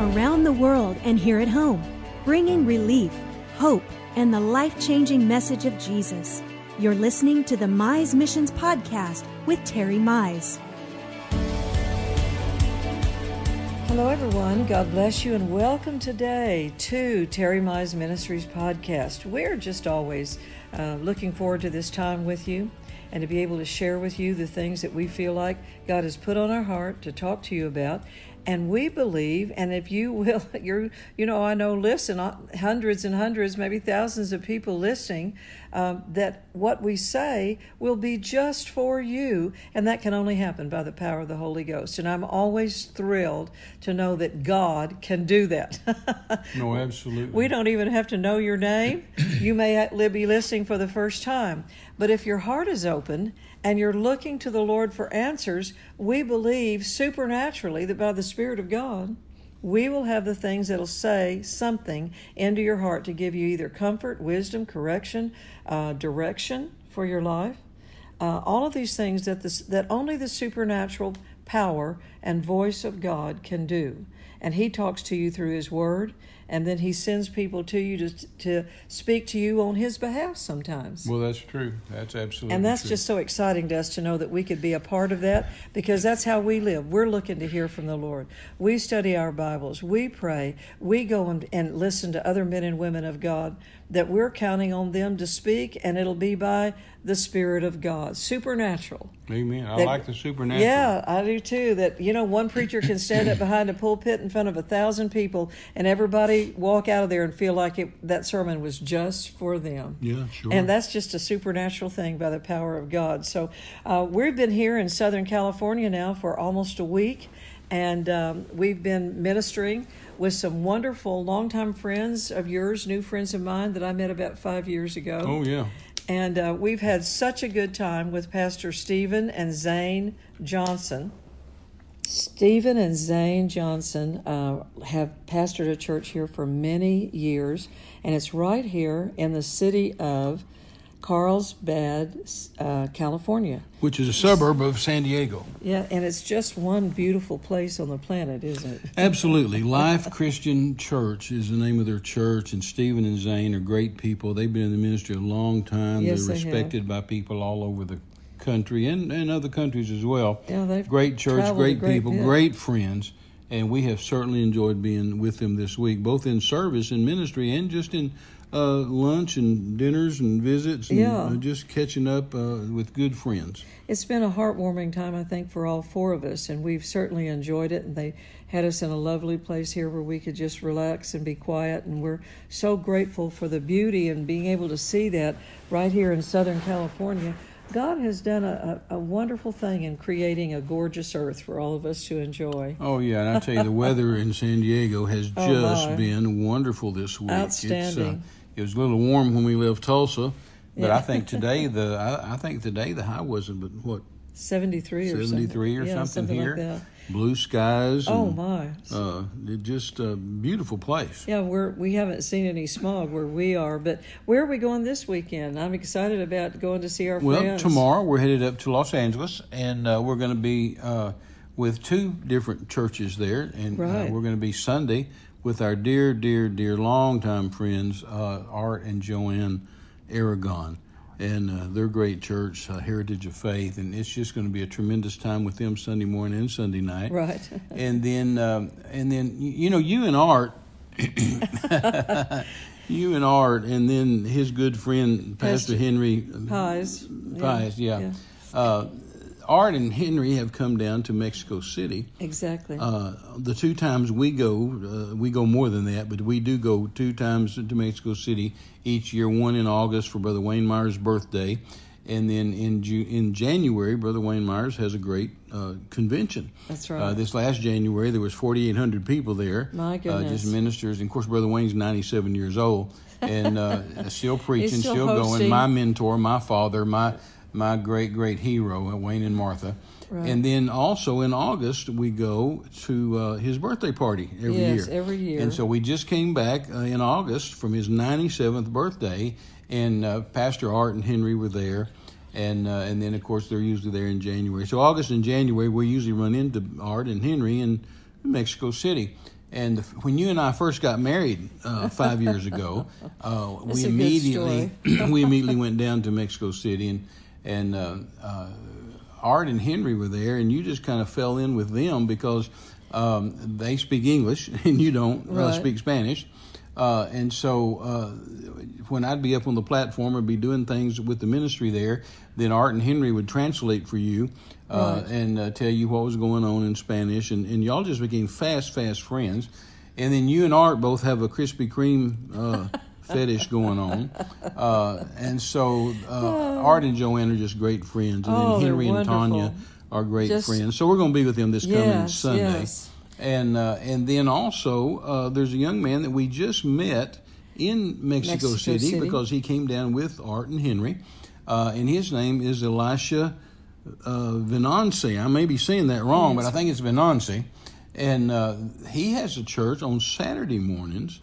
around the world and here at home, bringing relief, hope, and the life changing message of Jesus. You're listening to the Mize Missions Podcast with Terry Mize. Hello, everyone. God bless you, and welcome today to Terry Mize Ministries podcast. We're just always uh, looking forward to this time with you and to be able to share with you the things that we feel like God has put on our heart to talk to you about. And we believe, and if you will, you're, you know, I know, listen, uh, hundreds and hundreds, maybe thousands of people listening, um, that what we say will be just for you. And that can only happen by the power of the Holy Ghost. And I'm always thrilled to know that God can do that. no, absolutely. We don't even have to know your name. you may be listening for the first time. But if your heart is open, and you're looking to the Lord for answers, we believe supernaturally that by the Spirit of God, we will have the things that'll say something into your heart to give you either comfort, wisdom, correction, uh, direction for your life. Uh, all of these things that this, that only the supernatural power and voice of God can do. And He talks to you through His Word and then he sends people to you to to speak to you on his behalf sometimes. Well, that's true. That's absolutely And that's true. just so exciting to us to know that we could be a part of that because that's how we live. We're looking to hear from the Lord. We study our Bibles. We pray. We go and, and listen to other men and women of God that we're counting on them to speak, and it'll be by the Spirit of God, supernatural. Amen. I That- like the supernatural. Yeah, I do too. That you know, one preacher can stand up behind a pulpit in front of a thousand people, and everybody walk out of there and feel like it, that sermon was just for them. Yeah, sure. And that's just a supernatural thing by the power of God. So uh, we've been here in Southern California now for almost a week, and um, we've been ministering with some wonderful longtime friends of yours, new friends of mine that I met about five years ago. Oh yeah. And uh, we've had such a good time with Pastor Stephen and Zane Johnson. Stephen and Zane Johnson uh, have pastored a church here for many years, and it's right here in the city of Carlsbad, uh, California. Which is a suburb of San Diego. Yeah, and it's just one beautiful place on the planet, isn't it? Absolutely. Life Christian Church is the name of their church, and Stephen and Zane are great people. They've been in the ministry a long time. Yes, They're they respected by people all over the country and, and other countries as well. Yeah, they've great church, great, great people, bit. great friends. And we have certainly enjoyed being with them this week, both in service and ministry and just in uh, lunch and dinners and visits and Yeah. uh, just catching up uh, with good friends. It's been a heartwarming time, I think, for all four of us, and we've certainly enjoyed it. And they had us in a lovely place here where we could just relax and be quiet. And we're so grateful for the beauty and being able to see that right here in Southern California. God has done a, a, a wonderful thing in creating a gorgeous earth for all of us to enjoy. Oh yeah, and I tell you, the weather in San Diego has Oh, just my. been wonderful this week. It's, uh, Outstanding. it was a little warm when we left Tulsa, but Yeah. I think today the I, I think today the high wasn't but what 73 or seventy three or something. Yeah, something, here. like. Blue skies. Oh, and, my. Uh, just a beautiful place. Yeah, we're we haven't seen any smog where we are, but where are we going this weekend? I'm excited about going to see our Well, friends. Well, tomorrow we're headed up to Los Angeles, and uh, we're going to be uh, with two different churches there, and Right. uh, we're going to be Sunday with our dear, dear, dear longtime friends uh, Art and Joanne Aragon, and uh, their great church, uh, Heritage of Faith, and it's just going to be a tremendous time with them Sunday morning and Sunday night. Right. and then, um, and then you know, you and Art. You and Art, and then his good friend Pastor, Pastor Henry Pies. Pies, yeah. yeah. Uh, Art and Henry have come down to Mexico City. Exactly. Uh, the two times we go, uh, we go more than that, but we do go two times to Mexico City each year. One in August for Brother Wayne Myers' birthday, and then in Ju- in January, Brother Wayne Myers has a great uh, convention. That's Uh, right. this last January, there was 4,800 people there. My Uh, goodness. just ministers, and of course, Brother Wayne's 97 years old and uh, still preaching, still still, going. My mentor, my father, my my great great hero, uh, Wayne and Martha. Right. And then also in August we go to uh, his birthday party every Yes, year. every year. And so we just came back uh, in August from his 97th birthday, and uh, Pastor Art and Henry were there. And uh, and then of course they're usually there in January. So August and January we usually run into Art and Henry in Mexico City. And when you and I first got married uh, five years ago, uh, we That's a good immediately we immediately went down to Mexico City, and and uh, uh, Art and Henry were there, and you just kind of fell in with them because um, they speak English and you don't uh, Right. speak Spanish, uh, and so uh, when I'd be up on the platform or be doing things with the ministry there, then Art and Henry would translate for you uh, Right. and uh, tell you what was going on in Spanish, and, and y'all just became fast, fast friends. And then you and Art both have a Krispy Kreme uh, fetish going on, uh, and so uh, Art and Joanne are just great friends, and Oh, then Henry and Tanya are great Just- friends. So we're going to be with them this coming Yes, Sunday. yes. And uh, and then also uh, there's a young man that we just met in Mexico, Mexico City, City. because he came down with Art and Henry, uh, and his name is Elisha uh, Venanci. I may be saying that wrong, but I think it's Venanci. And uh, he has a church on Saturday mornings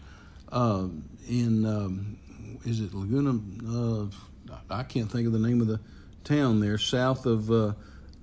uh, in um, is it Laguna? Uh, I can't think of the name of the town there, south of uh,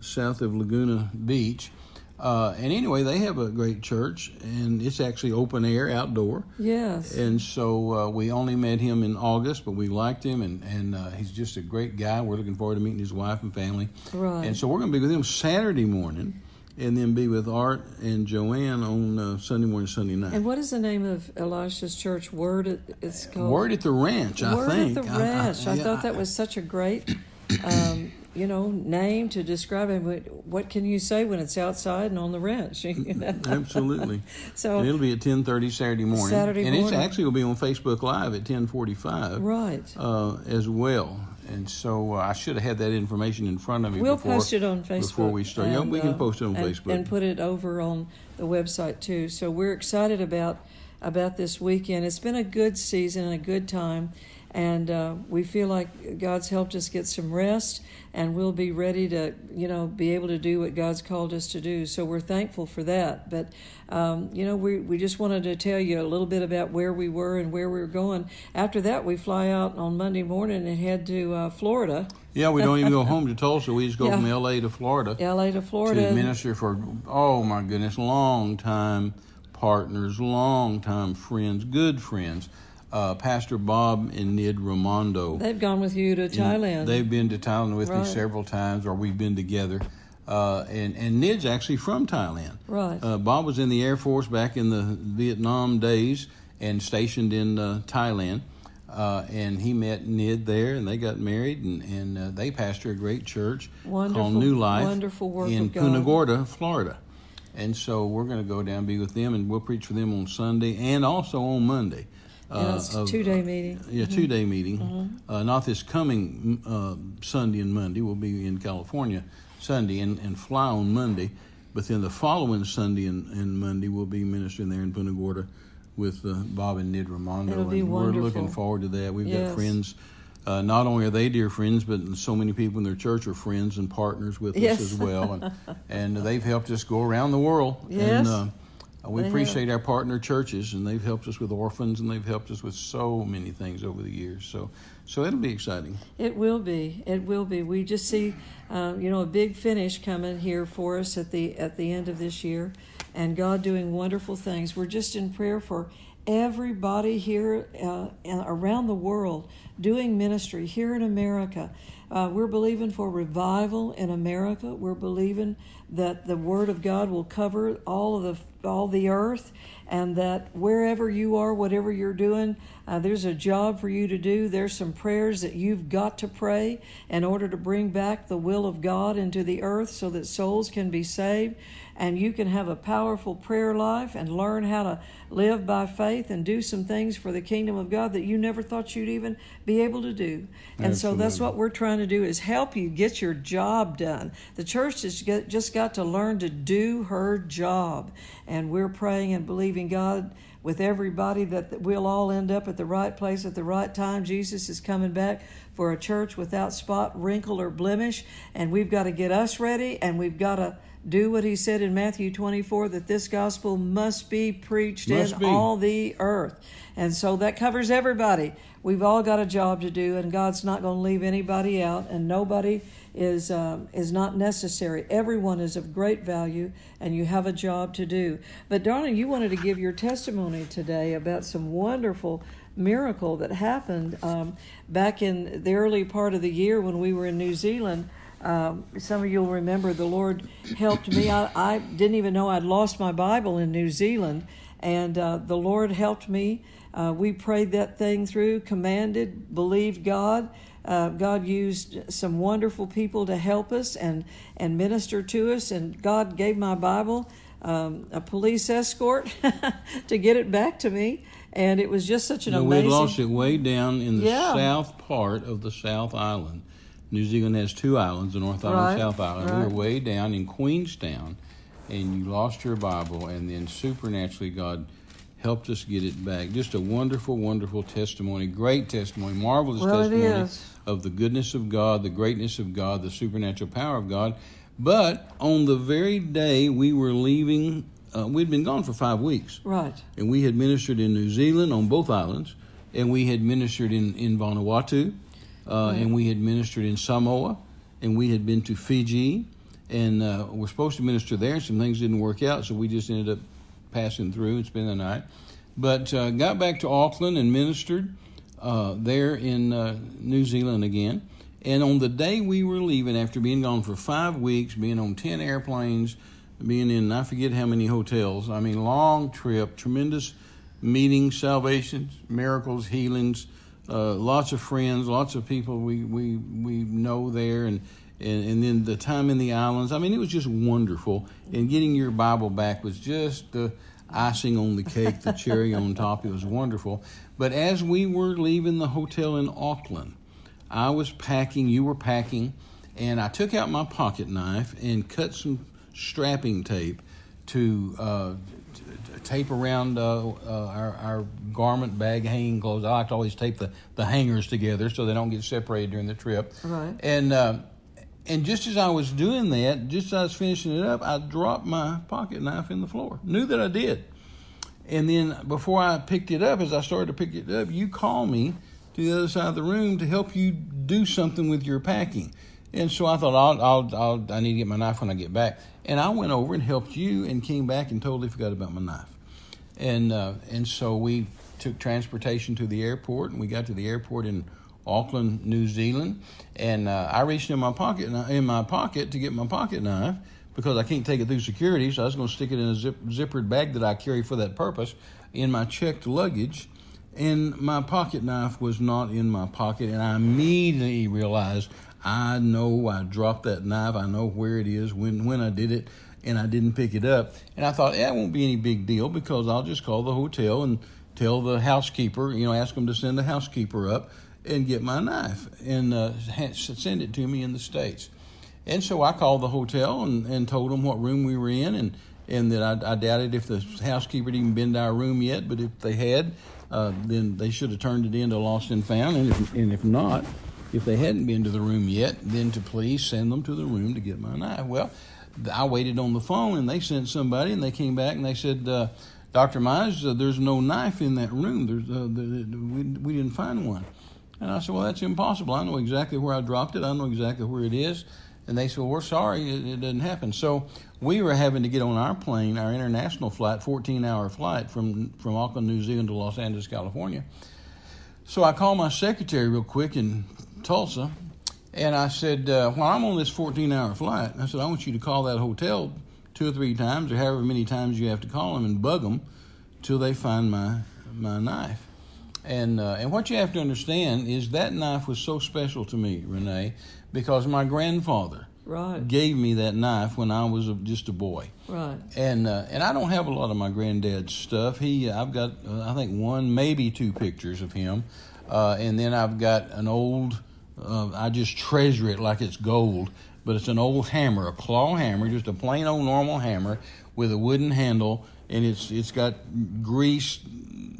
south of Laguna Beach. Uh, and anyway, they have a great church, and it's actually open air, outdoor. Yes. And so uh, we only met him in August, but we liked him, and, and uh, he's just a great guy. We're looking forward to meeting his wife and family. Right. And so we're going to be with him Saturday morning, and then be with Art and Joanne on uh, Sunday morning, Sunday night. And what is the name of Elisha's church? Word it, it's called. Word at the Ranch, I Word think. at the I- I- Ranch. I, thought that was such a great, um, you know, name to describe it. What, what can you say when it's outside and on the ranch? You know? Absolutely. So- and it'll be at ten thirty Saturday morning. Saturday and it's morning. actually will be on Facebook Live at ten forty five. Right. Uh, as well. And so uh, I should have had that information in front of me. We'll before, post it on Facebook before we start. yeah, and, we can uh, post it on and, Facebook. and put it over on the website too. So we're excited about about this weekend. It's been a good season and a good time, and uh, we feel like God's helped us get some rest, and we'll be ready to you know be able to do what God's called us to do. So we're thankful for that. But um, you know we we just wanted to tell you a little bit about where we were and where we were going. After that, we fly out on Monday morning and head to uh, Florida, yeah, we don't even go home to Tulsa. We just go Yeah. from L.A. to Florida L.A. to Florida. to minister for. Oh my goodness, long time partners, long time friends, good friends. Uh, Pastor Bob and Nid Ramondo. They've gone with you to And Thailand. They've been to Thailand with me several times, or we've been together. Uh, and and Nid's actually from Thailand. Right. Uh, Bob was in the Air Force back in the Vietnam days and stationed in uh, Thailand. Uh, and he met Nid there, and they got married, and, and uh, they pastor a great church Wonderful- called New Life wonderful work in of God. Punta Gorda, Florida. And so we're going to go down and be with them, and we'll preach for them on Sunday and also on Monday. Yeah, it's a of- two day meeting. yeah, two day meeting. Uh, not this coming uh, Sunday and Monday. We'll be in California Sunday and, and fly on Monday. But then the following Sunday and, and Monday, we'll be ministering there in Punta Gorda with uh, Bob and Nid Ramondo. It'll be and we're looking forward to that. We've Yes. got friends. Uh, not only are they dear friends, but so many people in their church are friends and partners with Yes. us as well. And, and they've helped us go around the world. Yes. And, uh, we They have. appreciate our partner churches, and they've helped us with orphans, and they've helped us with so many things over the years. So, so it'll be exciting. It will be. It will be. We just see, uh, you know, a big finish coming here for us at the at the end of this year, and God doing wonderful things. We're just in prayer for everybody here uh, and around the world doing ministry here in America. Uh, we're believing for revival in America. We're believing that the Word of God will cover all of the all the earth, and that wherever you are, whatever you're doing, uh, there's a job for you to do. There's some prayers that you've got to pray in order to bring back the will of God into the earth, so that souls can be saved, and you can have a powerful prayer life and learn how to live by faith and do some things for the kingdom of God that you never thought you'd even be able to do. And so that's what we're trying to do is help you get your job done. The church has just got to learn to do her job, and we're praying and believing God with everybody that that we'll all end up at the right place at the right time. Jesus is coming back for a church without spot, wrinkle, or blemish, and we've got to get us ready, and we've got to do what he said in Matthew 24 that this gospel must be preached Must in be. all the earth. And so that covers everybody. We've all got a job to do, and God's not going to leave anybody out, and nobody is um, is not necessary. Everyone is of great value, and you have a job to do. But darling, you wanted to give your testimony today about some wonderful miracle that happened um, back in the early part of the year when we were in New Zealand. Um, some of you'll remember the Lord helped me. I, I, didn't even know I'd lost my Bible in New Zealand, and uh, the Lord helped me. Uh, we prayed that thing through, commanded, believed God. Uh, God used some wonderful people to help us and, and minister to us, and God gave my Bible um, a police escort to get it back to me. And it was just such an no, amazing. We lost it way down in the Yeah. south part of the South Island. New Zealand has two islands, the North Island Right, and South Island. We right. were way down in Queenstown, and you lost your Bible, and then supernaturally God helped us get it back. Just a wonderful, wonderful testimony, great testimony, marvelous Well, it testimony is. Of the goodness of God, the greatness of God, the supernatural power of God. But on the very day we were leaving, uh, we'd been gone for five weeks Right. and we had ministered in New Zealand on both islands, and we had ministered in in Vanuatu, uh, and we had ministered in Samoa, and we had been to Fiji, and uh, we're supposed to minister there. Some things didn't work out, so we just ended up passing through and spending the night. But uh, got back to Auckland and ministered uh, there in uh, New Zealand again. And on the day we were leaving, after being gone for five weeks, being on 10 airplanes, being in I forget how many hotels, I mean, long trip, tremendous meetings, salvations, miracles, healings, uh, lots of friends, lots of people we, we, we know there, and, and, and then the time in the islands. I mean, it was just wonderful. And getting your Bible back was just the icing on the cake, the cherry on top. It was wonderful. But as we were leaving the hotel in Auckland, I was packing, you were packing, and I took out my pocket knife and cut some strapping tape to uh, t- t- tape around uh, uh, our, our garment bag hanging clothes. I like to always tape the, the hangers together so they don't get separated during the trip. Right. And uh, and just as I was doing that, just as I was finishing it up, I dropped my pocket knife in the floor. Knew that I did. And then before I picked it up, as I started to pick it up, you called me to the other side of the room to help you do something with your packing. And so I thought I'll, I'll, I'll I need to get my knife when I get back. And I went over and helped you, and came back and totally forgot about my knife. And uh, and so we took transportation to the airport, and we got to the airport in Auckland, New Zealand. And uh, I reached in my pocket in my pocket to get my pocket knife because I can't take it through security. So I was going to stick it in a zip, zippered bag that I carry for that purpose in my checked luggage. And my pocket knife was not in my pocket, and I immediately realized I know I dropped that knife. I know where it is when when I did it, and I didn't pick it up. And I thought, it won't be any big deal because I'll just call the hotel and tell the housekeeper, you know, ask them to send the housekeeper up and get my knife and uh, send it to me in the States. And so I called the hotel and, and told them what room we were in and, and that I, I doubted if the housekeeper had even been to our room yet, but if they had, uh, then they should have turned it into lost and found. And if, and if not, if they hadn't been to the room yet, then to please send them to the room to get my knife. Well, I waited on the phone and they sent somebody and they came back and they said, uh, Dr. Mize, uh, there's no knife in that room. There's, uh, the, we, we didn't find one. And I said, well, that's impossible. I know exactly where I dropped it. I know exactly where it is. And they said, well, we're sorry, it, it didn't happen. So we were having to get on our plane, our international flight, 14-hour flight from, from Auckland, New Zealand to Los Angeles, California. So I called my secretary real quick in Tulsa, and I said, uh, while I'm on this 14-hour flight, I said, I want you to call that hotel two or three times, or however many times you have to call them, and bug them till they find my my knife. And uh, and what you have to understand is that knife was so special to me, Renee, because my grandfather Right. gave me that knife when I was a, just a boy. Right. And uh, and I don't have a lot of my granddad's stuff. He I've got uh, I think one maybe two pictures of him, uh, and then I've got an old. Uh, I just treasure it like it's gold, but it's an old hammer, a claw hammer, just a plain old normal hammer with a wooden handle, and it's it's got grease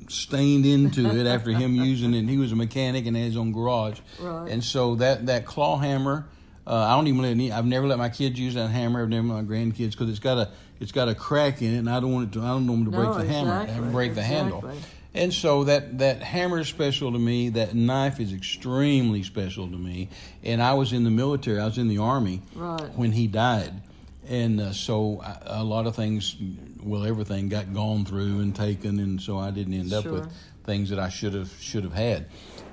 stained into it after him using it. And he was a mechanic and had his own garage, Right. and so that that claw hammer. Uh, I don't even let any, I've never let my kids use that hammer. I've never let my grandkids because it's got a it's got a crack in it, and I don't want it to. I don't want them to break No, the hammer exactly, and break the handle. exactly. And so that, that hammer is special to me. That knife is extremely special to me. And I was in the military. I was in the army Right. when he died, and uh, so I, a lot of things, well, everything got gone through and taken, and so I didn't end up with things that I should have should have had.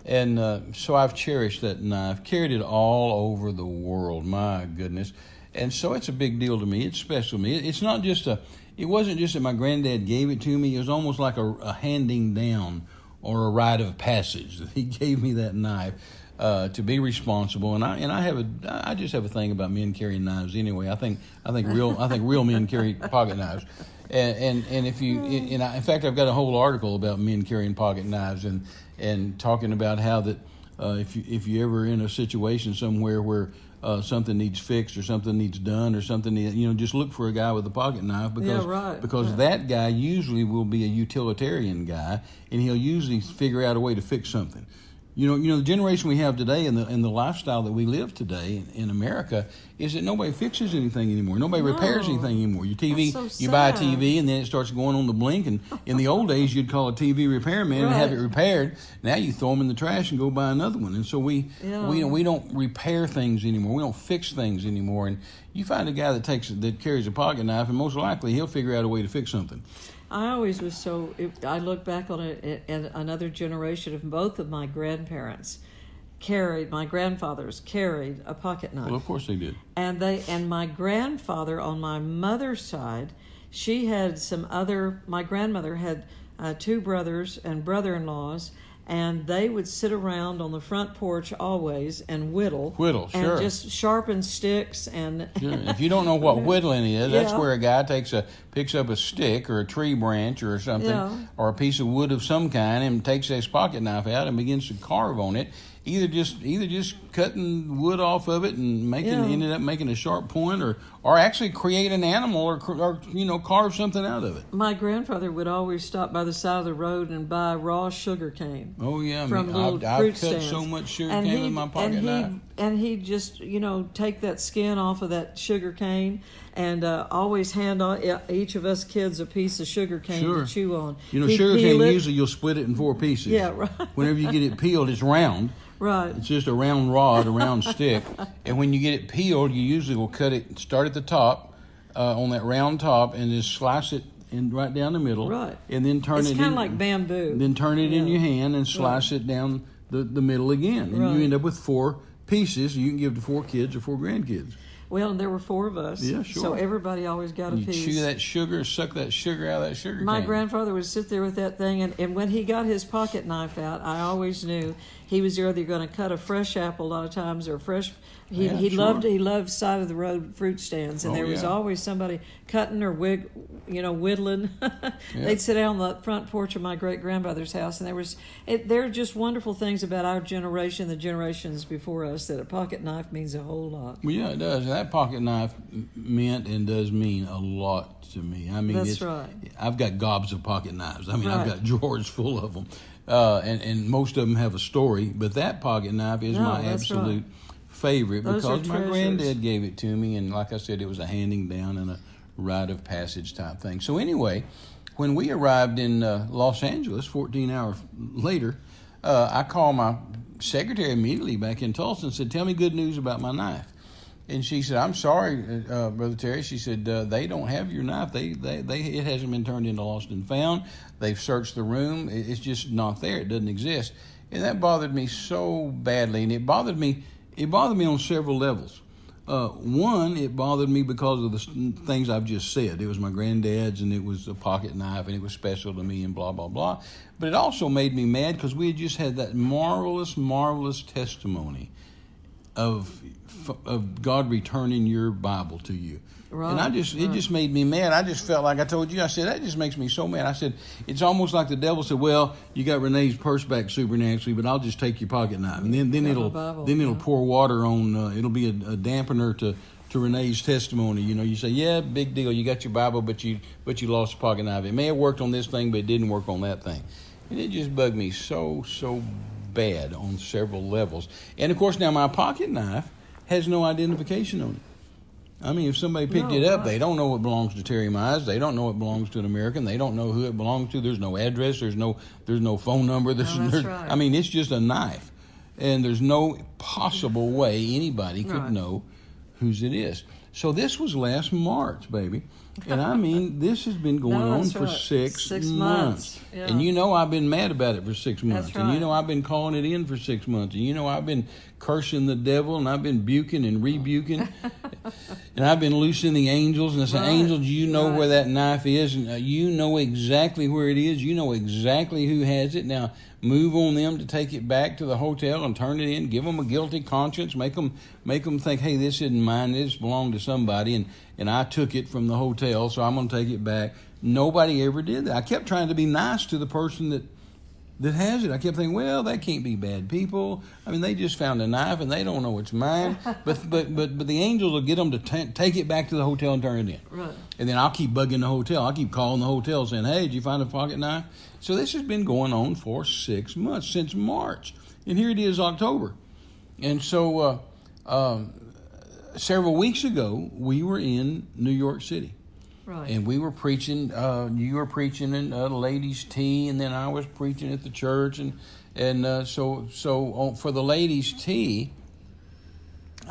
And uh, so I've cherished that knife, carried it all over the world. My goodness, and so it's a big deal to me. It's special to me. It- It's not just a. It wasn't just that my granddad gave it to me. It was almost like a, a handing down or a rite of passage that he gave me that knife uh, to be responsible. And I and I have a I just have a thing about men carrying knives anyway. I think I think real I think real men carry pocket knives. And, and and if you and I, in fact I've got a whole article about men carrying pocket knives and and talking about how that uh, if you if you ever in a situation somewhere where uh, something needs fixed or something needs done or something you know just look for a guy with a pocket knife because Yeah, right. because that guy usually will be a utilitarian guy and he'll usually figure out a way to fix something. You know, you know the generation we have today and the and the lifestyle that we live today in, in America is that nobody fixes anything anymore. Nobody repairs anything anymore. Your TV, so you buy a. TV and then it starts going on the blink. And in the old days, you'd call a TV repairman and have it repaired. Now you throw them in the trash and go buy another one. And so we Yeah. we we don't repair things anymore. We don't fix things anymore. And you find a guy that takes that carries a pocket knife, and most likely he'll figure out a way to fix something. I always was so. It, I look back on it, and another generation of both of my grandparents carried. My grandfathers carried a pocket knife, Well, of course they did. and they and my grandfather on my mother's side, she had some other. My grandmother had uh, two brothers and brother-in-laws. And they would sit around on the front porch always and whittle, Whittle, and sure. just sharpen sticks and Sure. If you don't know what whittling is, that's Yeah. where a guy takes a picks up a stick or a tree branch or something Yeah. or a piece of wood of some kind and takes his pocket knife out and begins to carve on it. Either just either just cutting wood off of it and making Yeah. ended up making a sharp point or or actually create an animal or, or you know carve something out of it. My grandfather would always stop by the side of the road and buy raw sugar cane. Oh yeah, I from mean, little I've, I've fruit cut stands. so much sugar and cane he'd- my pocket and. He'd, and he'd just, you know, take that skin off of that sugar cane and uh, always hand on, each of us kids a piece of sugar cane Sure. to chew on. You know, He'd sugar cane it- usually you'll split it in four pieces. Yeah, right. Whenever you get it peeled, it's round. Right. It's just a round rod, a round stick, and when you get it peeled, you usually will cut it. Start at the top, uh, on that round top, and just slice it in right down the middle. Right. And then turn It's it. kind in, of like bamboo. Then turn it in your hand and slice it down the, the middle again, and Right. you end up with four pieces. You can give to four kids or four grandkids. Well, and there were four of us. Yeah, sure. So everybody always got a You piece. chew that sugar, suck that sugar out of that sugar My cane. grandfather would sit there with that thing, and, and when he got his pocket knife out, I always knew he was either going to cut a fresh apple a lot of times or fresh. He, Yeah, he sure. loved he loved side of the road fruit stands, and Oh, there was yeah. always somebody cutting or wig, you know, whittling. They'd sit out on the front porch of my great grandmother's house, and there was it, there are just wonderful things about our generation, the generations before us, that a pocket knife means a whole lot. Well, yeah, it does. That pocket knife meant and does mean a lot to me. I mean, That's it's, right. I've got gobs of pocket knives. I mean, I've got drawers full of them, uh, and and most of them have a story. But that pocket knife is No, my absolute right. favorite Those because my granddad gave it to me, and like I said, it was a handing down and a rite of passage type thing. So anyway, when we arrived in uh, Los Angeles, 14 hours later, uh, I called my secretary immediately back in Tulsa and said, "Tell me good news about my knife." And she said, "I'm sorry, uh, brother Terry." She said, uh, "They don't have your knife. They, they, they, it hasn't been turned into lost and found. They've searched the room. It's just not there. It doesn't exist." And that bothered me so badly, and it bothered me. It bothered me on several levels. Uh, one, it bothered me because of the things I've just said. It was my granddad's, and it was a pocket knife, and it was special to me, and blah blah blah. But it also made me mad because we had just had that marvelous, marvelous testimony of of God returning your Bible to you. And I Right, just it just made me mad. I just felt like I told you. I said that just makes me so mad. I said it's almost like the devil said, "Well, you got Renee's purse back supernaturally, but I'll just take your pocket knife." And then then it'll Bible, then it'll yeah. pour water on. Uh, it'll be a, a dampener to to Renee's testimony. You know, you say, "Yeah, big deal. You got your Bible, but you but you lost the pocket knife. It may have worked on this thing, but it didn't work on that thing." And it just bugged me so so bad on several levels. And of course, now my pocket knife has no identification on it. I mean, if somebody picked No, it up, right. they don't know it belongs to Terry Mize. They don't know it belongs to an American. They don't know who it belongs to. There's no address. There's no there's no phone number. There's, No, that's there's- right. I mean, it's just a knife, and there's no possible way anybody could Right. know whose it is. So this was last March, baby, and I mean, this has been going No, on for right. six, Six months, months, yeah. and you know I've been mad about it for six months, and you know I've been calling it in for six months, and you know I've been cursing the devil, and I've been buking and rebuking. And I've been loosing the angels, and I said, Right, Angels, you know right. where that knife is, and uh, you know exactly where it is. You know exactly who has it. Now, move on them to take it back to the hotel and turn it in. Give them a guilty conscience. Make them make them think, hey, this isn't mine. This belonged to somebody, and and I took it from the hotel, so I'm going to take it back. Nobody ever did that. I kept trying to be nice to the person that that has it. I kept thinking, well, that can't be bad people. I mean, they just found a knife and they don't know it's mine. but but but but the angels will get them to ta take it back to the hotel and turn it in. Right. And then I'll keep bugging the hotel. I'll keep calling the hotel saying, hey, did you find a pocket knife? So this has been going on for six months since March, and here it is October. And so uh, um, several weeks ago, we were in New York City Right. and we were preaching. Uh, you were preaching in uh, ladies' tea, and then I was preaching at the church, and and uh, so so on, for the ladies' tea,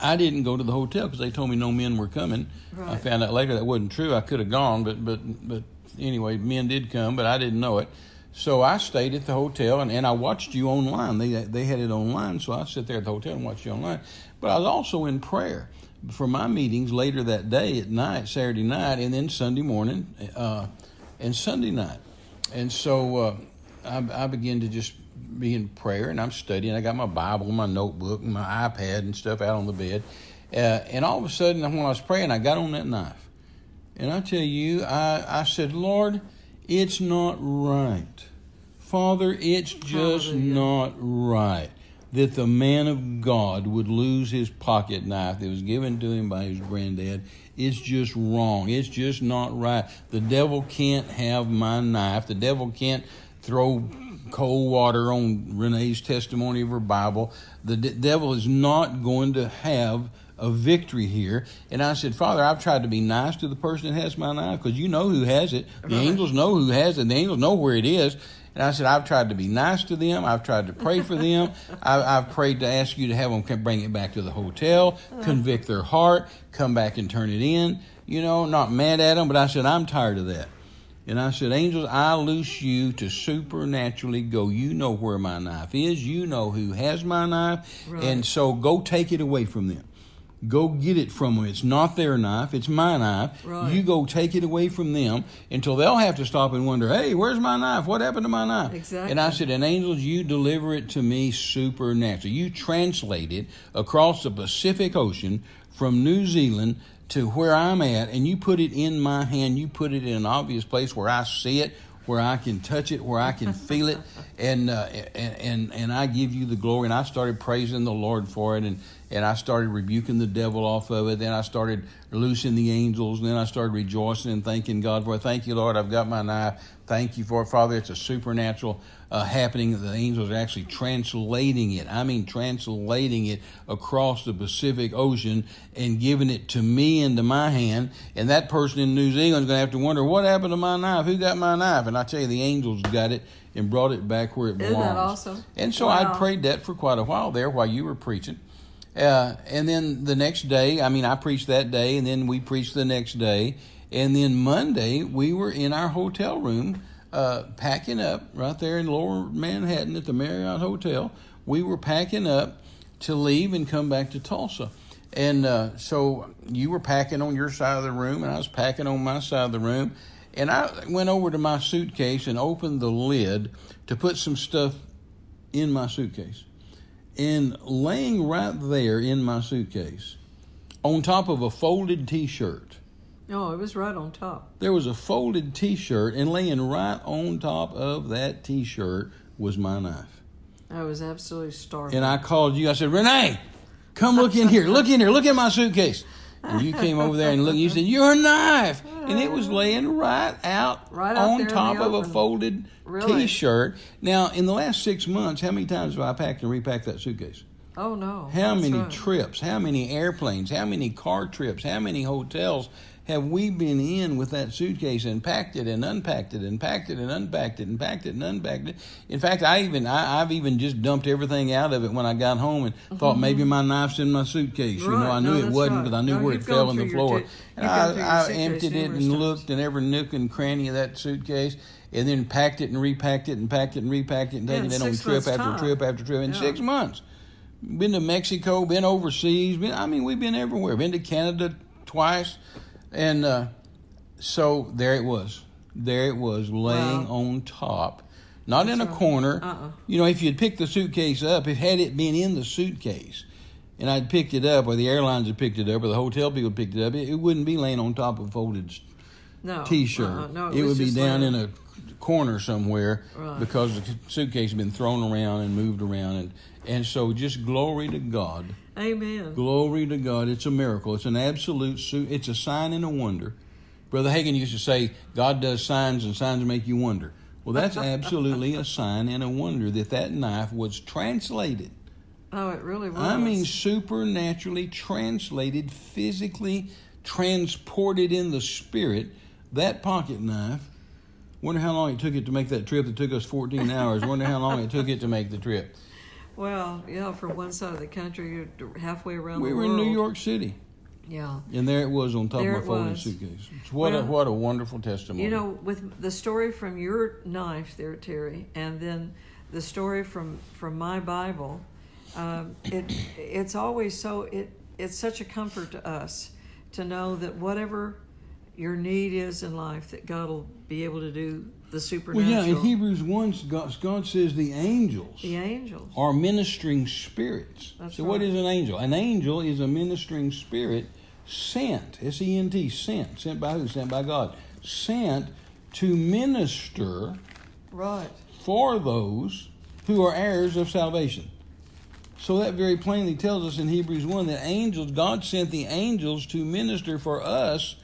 I didn't go to the hotel because they told me no men were coming. I found out later that wasn't true. I could have gone, but but but anyway, men did come, but I didn't know it. So I stayed at the hotel, and, and I watched you online. They they had it online, so I sit there at the hotel and watched you online. But I was also in prayer for my meetings later that day at night, Saturday night, and then Sunday morning, uh, and Sunday night. And so uh, I, I began to just be in prayer, and I'm studying. I got my Bible, my notebook, and my iPad and stuff out on the bed. Uh, and all of a sudden, when I was praying, I got on that knife. And I tell you, I, I said, Lord, it's not right. Father, it's just Hallelujah. not right that the man of God would lose his pocket knife that was given to him by his granddad. It's just wrong. It's just not right. The devil can't have my knife. The devil can't throw cold water on Renee's testimony of her Bible. The de- devil is not going to have a victory here. And I said, Father, I've tried to be nice to the person that has my knife because you know who has it. The angels know who has it. The angels know where it is. And I said, I've tried to be nice to them. I've tried to pray for them. I, I've prayed to ask you to have them bring it back to the hotel, uh-huh. convict their heart, come back and turn it in. You know, not mad at them, but I said, I'm tired of that. And I said, Angels, I loose you to supernaturally go. You know where my knife is. You know who has my knife. Right. And so go take it away from them. Go get it from them. It's not their knife, it's my knife. Right. You go take it away from them until they'll have to stop and wonder, hey, where's my knife? What happened to my knife? Exactly. And I said, and angels, you deliver it to me supernaturally. You translate it across the Pacific Ocean from New Zealand to where I'm at, and you put it in my hand. You put it in an obvious place where I see it, where I can touch it, where I can feel it, and uh, and and and I give you the glory. And I started praising the Lord for it, and and I started rebuking the devil off of it. Then I started loosing the angels, and then I started rejoicing and thanking God for it. Thank you, Lord. I've got my knife. Thank you for it, Father. It's a supernatural uh, happening. The angels are actually translating it. I mean, translating it across the Pacific Ocean and giving it to me into my hand. And that person in New Zealand is going to have to wonder, what happened to my knife? Who got my knife? And I tell you, the angels got it and brought it back where it Isn't belongs. that awesome? And so Wow. I'd prayed that for quite a while there while you were preaching. Uh, and then the next day, I mean, I preached that day, and then we preached the next day. And then Monday, we were in our hotel room uh, packing up right there in lower Manhattan at the Marriott Hotel. We were packing up to leave and come back to Tulsa. And uh, so you were packing on your side of the room, and I was packing on my side of the room. And I went over to my suitcase and opened the lid to put some stuff in my suitcase. And laying right there in my suitcase, on top of a folded t shirt, No, it was right on top. there was a folded t shirt, and laying right on top of that t shirt was my knife. I was absolutely starving. And I called you. I said, Renee, come look in here. Look in here. Look at my suitcase. And you came over there and looked. You said, "Your knife," and it was laying right out Right out on top of a folded Really? T-shirt. Now, in the last six months, how many times have I packed and repacked that suitcase? Oh no. How That's many right. trips, how many airplanes, how many car trips, how many hotels have we been in with that suitcase and packed it and unpacked it and packed it and unpacked it and packed it and unpacked it? In fact, I even I, I've even just dumped everything out of it when I got home and thought maybe my knife's in my suitcase. You know, Mm-hmm. I knew No, it wasn't right. because I knew No, where it fell on the floor. ti- and you've gone through your I, I emptied it and times. looked in every nook and cranny of that suitcase and then packed it and repacked it and packed it and repacked it and Yeah, taken in it on trip after time. trip after trip in Yeah. six months been to Mexico, been overseas. Been, I mean, we've been everywhere. Been to Canada twice, and uh, so there it was. There it was, laying Wow. on top, not in a right. corner. Uh-uh. You know, if you'd picked the suitcase up, if had it been in the suitcase, and I'd picked it up, or the airlines had picked it up, or the hotel people picked it up, it, it wouldn't be laying on top of a folded no. T-shirt. Uh-uh. No, it was would be down laying- in a corner somewhere Right. because the suitcase had been thrown around and moved around, and and so just glory to God, Amen. glory to God. It's a miracle. It's an absolute. Su- it's a sign and a wonder. Brother Hagin used to say, "God does signs, and signs make you wonder." Well, that's absolutely a sign and a wonder that that knife was translated. Oh, it really was. I mean, supernaturally translated, physically transported in the spirit. That pocket knife. Wonder how long it took it to make that trip. It took us 14 hours. Wonder how long it took it to make the trip. Well, yeah, from one side of the country you're halfway around the world We were world. in New York City, Yeah. and there it was on top There of my folded was. suitcase. What a what a wonderful testimony. You know, with the story from your knife there, Terry, and then the story from from my Bible, um, it it's always so it it's such a comfort to us to know that whatever your need is in life, that God will be able to do the well, yeah. In Hebrews one, God, God says the angels the angels. are ministering spirits. That's so, what right. is an angel? An angel is a ministering spirit sent, S E N T, sent. Sent by who? Sent by God. Sent to minister Right. for those who are heirs of salvation. So that very plainly tells us in Hebrews 1 that angels, God sent the angels to minister for us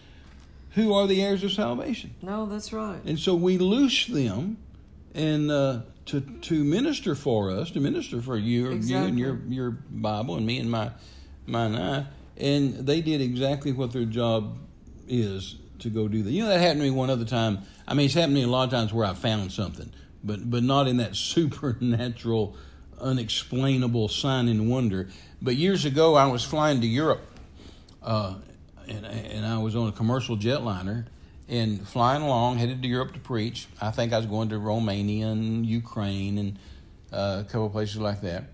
who are the heirs of salvation. No, that's right. And so we loose them and uh, to to minister for us, to minister for you, you and your your Bible, and me and my my knife. And they did exactly what their job is to go do that. You know that happened to me one other time. I mean, it's happened to me a lot of times where I found something, but but not in that supernatural, unexplainable sign and wonder. But years ago, I was flying to Europe uh, and, and I was on a commercial jetliner and flying along, headed to Europe to preach. I think I was going to Romania and Ukraine and uh, a couple places like that.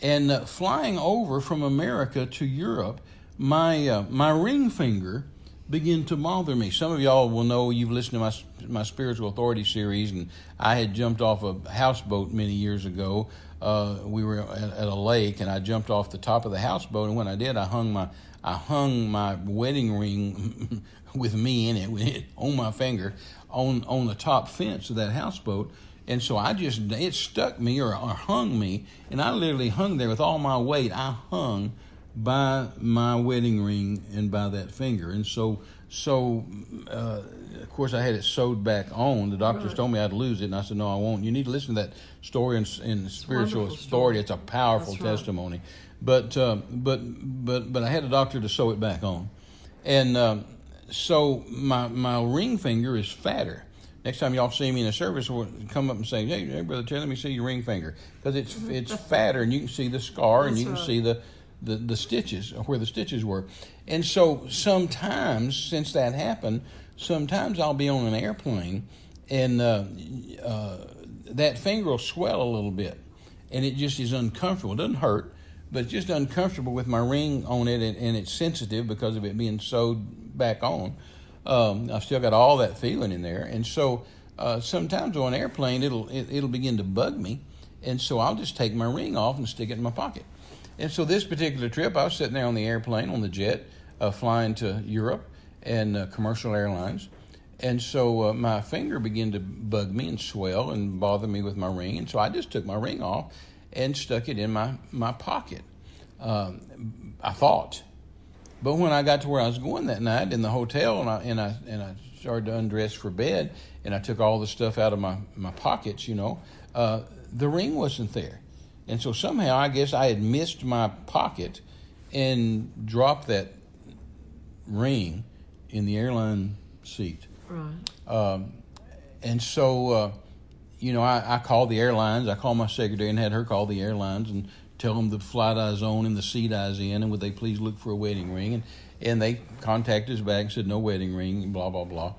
And uh, flying over from America to Europe, my uh, my ring finger began to bother me. Some of y'all will know you've listened to my my spiritual authority series, and I had jumped off a houseboat many years ago. Uh, we were at, at a lake, and I jumped off the top of the houseboat, and when I did, I hung my I hung my wedding ring with me in it, with it on my finger on on the top fence of that houseboat. And so I just it stuck me or, or hung me, and I literally hung there with all my weight. I hung by my wedding ring and by that finger, and so so uh, of course I had it sewed back on. The doctors Right. told me I'd lose it, and I said no, I won't. You need to listen to that story in, in spiritual authority. story. It's a powerful That's right. But uh, but but but I had a doctor to sew it back on, and um, so my my ring finger is fatter. Next time y'all see me in a service, we'll come up and say, "Hey, hey brother, Terry, let me see your ring finger," because it's it's fatter, and you can see the scar, and That's you can see the, the the stitches where the stitches were. And so sometimes, since that happened, sometimes I'll be on an airplane, and uh, uh, that finger will swell a little bit, and it just is uncomfortable. It doesn't hurt, but it's just uncomfortable with my ring on it, and, and it's sensitive because of it being sewed back on. Um, I've still got all that feeling in there, and so uh, sometimes on an airplane it'll it, it'll begin to bug me, and so I'll just take my ring off and stick it in my pocket. And so this particular trip, I was sitting there on the airplane on the jet, uh, flying to Europe and uh, commercial airlines, and so uh, my finger began to bug me and swell and bother me with my ring, and so I just took my ring off and stuck it in my my pocket. Um, I thought. But when I got to where I was going that night in the hotel, and I and I and I started to undress for bed, and I took all the stuff out of my my pockets, you know, uh, the ring wasn't there, And so somehow I guess I had missed my pocket and dropped that ring in the airline seat. Right. Um, and so, uh, you know, I, I called the airlines. I called my secretary and had her call the airlines and tell them the flight I was on and the seat I was in, and would they please look for a wedding ring? And and they contacted us back and said no wedding ring, blah blah blah.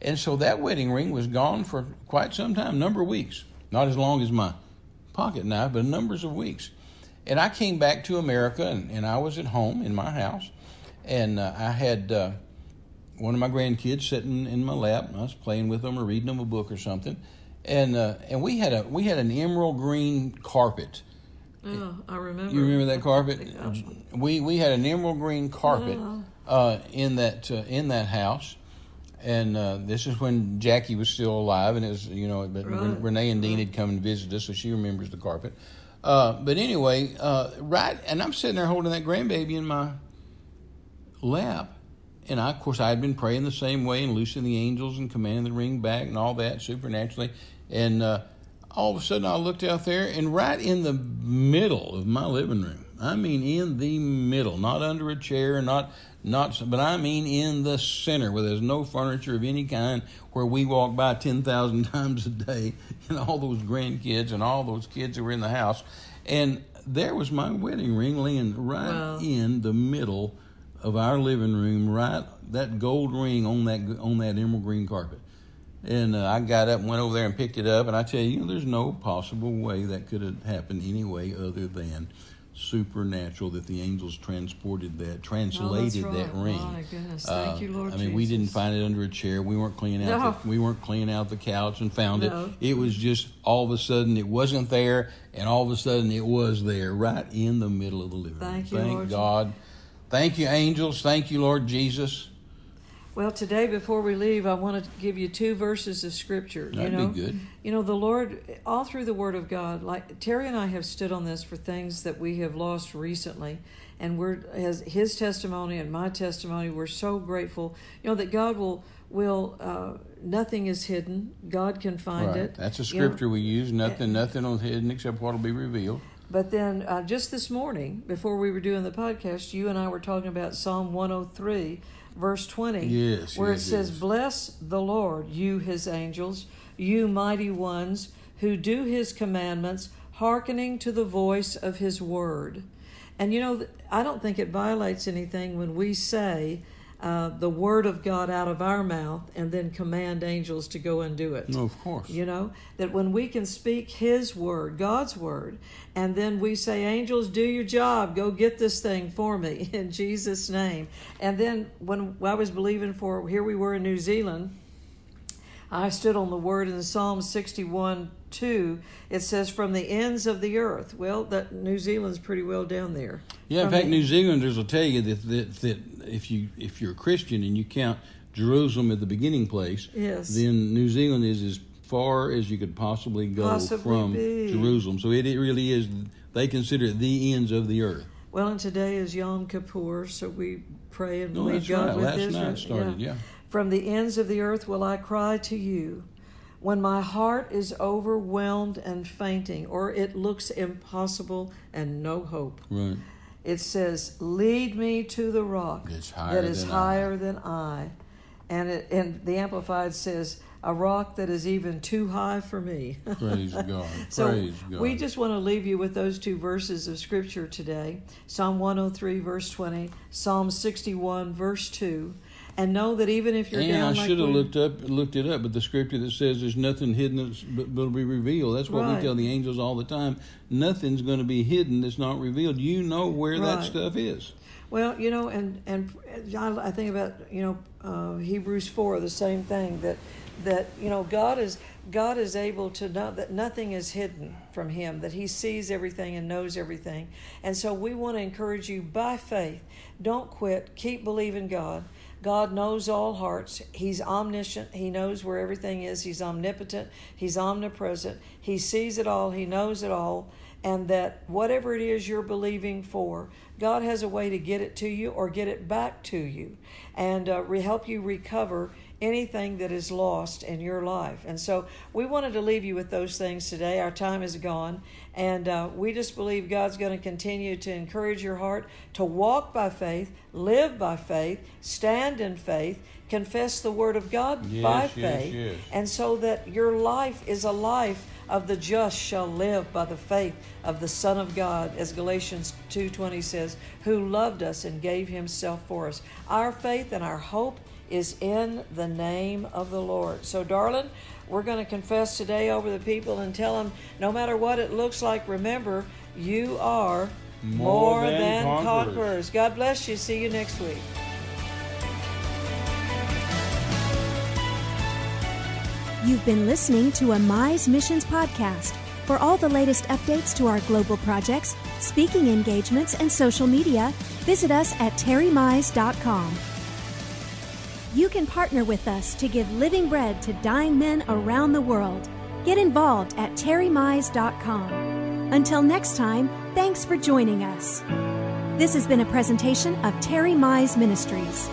And so that wedding ring was gone for quite some time, number of weeks, not as long as my pocket knife, but numbers of weeks. And I came back to America, and, and I was at home in my house, and uh, I had uh, one of my grandkids sitting in my lap. And I was playing with them or reading them a book or something, and uh, and we had a we had an emerald green carpet. Oh, I remember. You remember that carpet? Yeah. We we had an emerald green carpet uh, in that uh, in that house, and uh, this is when Jackie was still alive, and it was you know, but Right. Renee and Dean had come and visited us, so she remembers the carpet. Uh, but anyway, uh, right, and I'm sitting there holding that grandbaby in my lap, and I, of course, I had been praying the same way and loosing the angels and commanding the ring back and all that supernaturally, and uh, all of a sudden I looked out there, and right in the middle of my living room, I mean in the middle, not under a chair, not not, but I mean in the center where there's no furniture of any kind, where we walk by ten thousand times a day, and all those grandkids and all those kids that were in the house, and there was my wedding ring laying right Wow. in the middle of our living room, right that gold ring on that on that emerald green carpet. And uh, I got up and went over there and picked it up. And I tell you, you know, there's no possible way that could have happened anyway other than supernatural that the angels transported that, translated right. that ring. My goodness. Thank you, Lord I mean, we didn't find it under a chair. We weren't cleaning out. No. The, we weren't cleaning out the couch and found No. it. It was just all of a sudden it wasn't there, and all of a sudden it was there, right in the middle of the living room. Thank room. you, Thank Lord God. Thank you, angels. Thank you, Lord Jesus. Well, today before we leave, I want to give you two verses of scripture. That'd you know, be good. You know, the Lord, all through the Word of God, like Terry and I have stood on this for things that we have lost recently, and we're as His testimony and my testimony. We're so grateful, you know, that God will will uh, nothing is hidden. God can find Right. it. That's a You know, scripture we use. Nothing, nothing is hidden except what will be revealed. But then uh, just this morning, before we were doing the podcast, you and I were talking about Psalm 103, verse 20, Yes, where yes, it says, yes. Bless the Lord, you his angels, you mighty ones who do his commandments, hearkening to the voice of his word. And you know, I don't think it violates anything when we say uh, the word of God out of our mouth and then command angels to go and do it. No, of course. You know, that when we can speak His word, God's word, and then we say, Angels, do your job, go get this thing for me in Jesus' name. And then when I was believing for, here we were in New Zealand, I stood on the word in Psalm 61 2. It says, From the ends of the earth. Well, that New Zealand's pretty well down there. Yeah, in From fact, the- New Zealanders will tell you that, that that if you if you're a Christian and you count Jerusalem at the beginning place, Yes. then New Zealand is as far as you could possibly go Possibly from be. Jerusalem. So it, it really is. They consider it the ends of the earth. Well, and today is Yom Kippur, so we pray and No, believe that's God right. with Last Israel. night started, yeah. From the ends of the earth will I cry to you. When my heart is overwhelmed and fainting, or it looks impossible and no hope, Right. it says, "Lead me to the rock That's higher than I." than I," and it, and the Amplified says, "A rock that is even too high for me." Praise God. So Praise God. we just want to leave you with those two verses of scripture today Psalm 103, verse 20, Psalm 61, verse 2. And know that even if you're and down I like should have looked up looked it up, but the scripture that says there's nothing hidden that's- but will be revealed. That's what Right. we tell the angels all the time. Nothing's going to be hidden that's not revealed. You know where that stuff is. Well, you know, and and I I think about you know uh, Hebrews four, the same thing that that you know God is God is able to know that nothing is hidden from Him, that He sees everything and knows everything, and so we want to encourage you by faith. Don't quit. Keep believing God. God knows all hearts. He's omniscient. He knows where everything is. He's omnipotent. He's omnipresent. He sees it all. He knows it all. And that whatever it is you're believing for, God has a way to get it to you or get it back to you and uh, help you recover anything that is lost in your life. And so we wanted to leave you with those things today. Our time is gone. And uh, we just believe God's going to continue to encourage your heart to walk by faith, live by faith, stand in faith, confess the Word of God Yes, by yes, faith, yes. and so that your life is a life of the just shall live by the faith of the Son of God, as Galatians 2:20 says, who loved us and gave himself for us. Our faith and our hope is in the name of the Lord. So darling, we're going to confess today over the people and tell them no matter what it looks like, remember, you are More than conquerors. conquerors. God bless you. See you next week. You've been listening to a Mize Missions podcast. For all the latest updates to our global projects, speaking engagements, and social media, visit us at terrymize.com. You can partner with us to give living bread to dying men around the world. Get involved at terrymize.com. Until next time, thanks for joining us. This has been a presentation of Terry Mize Ministries.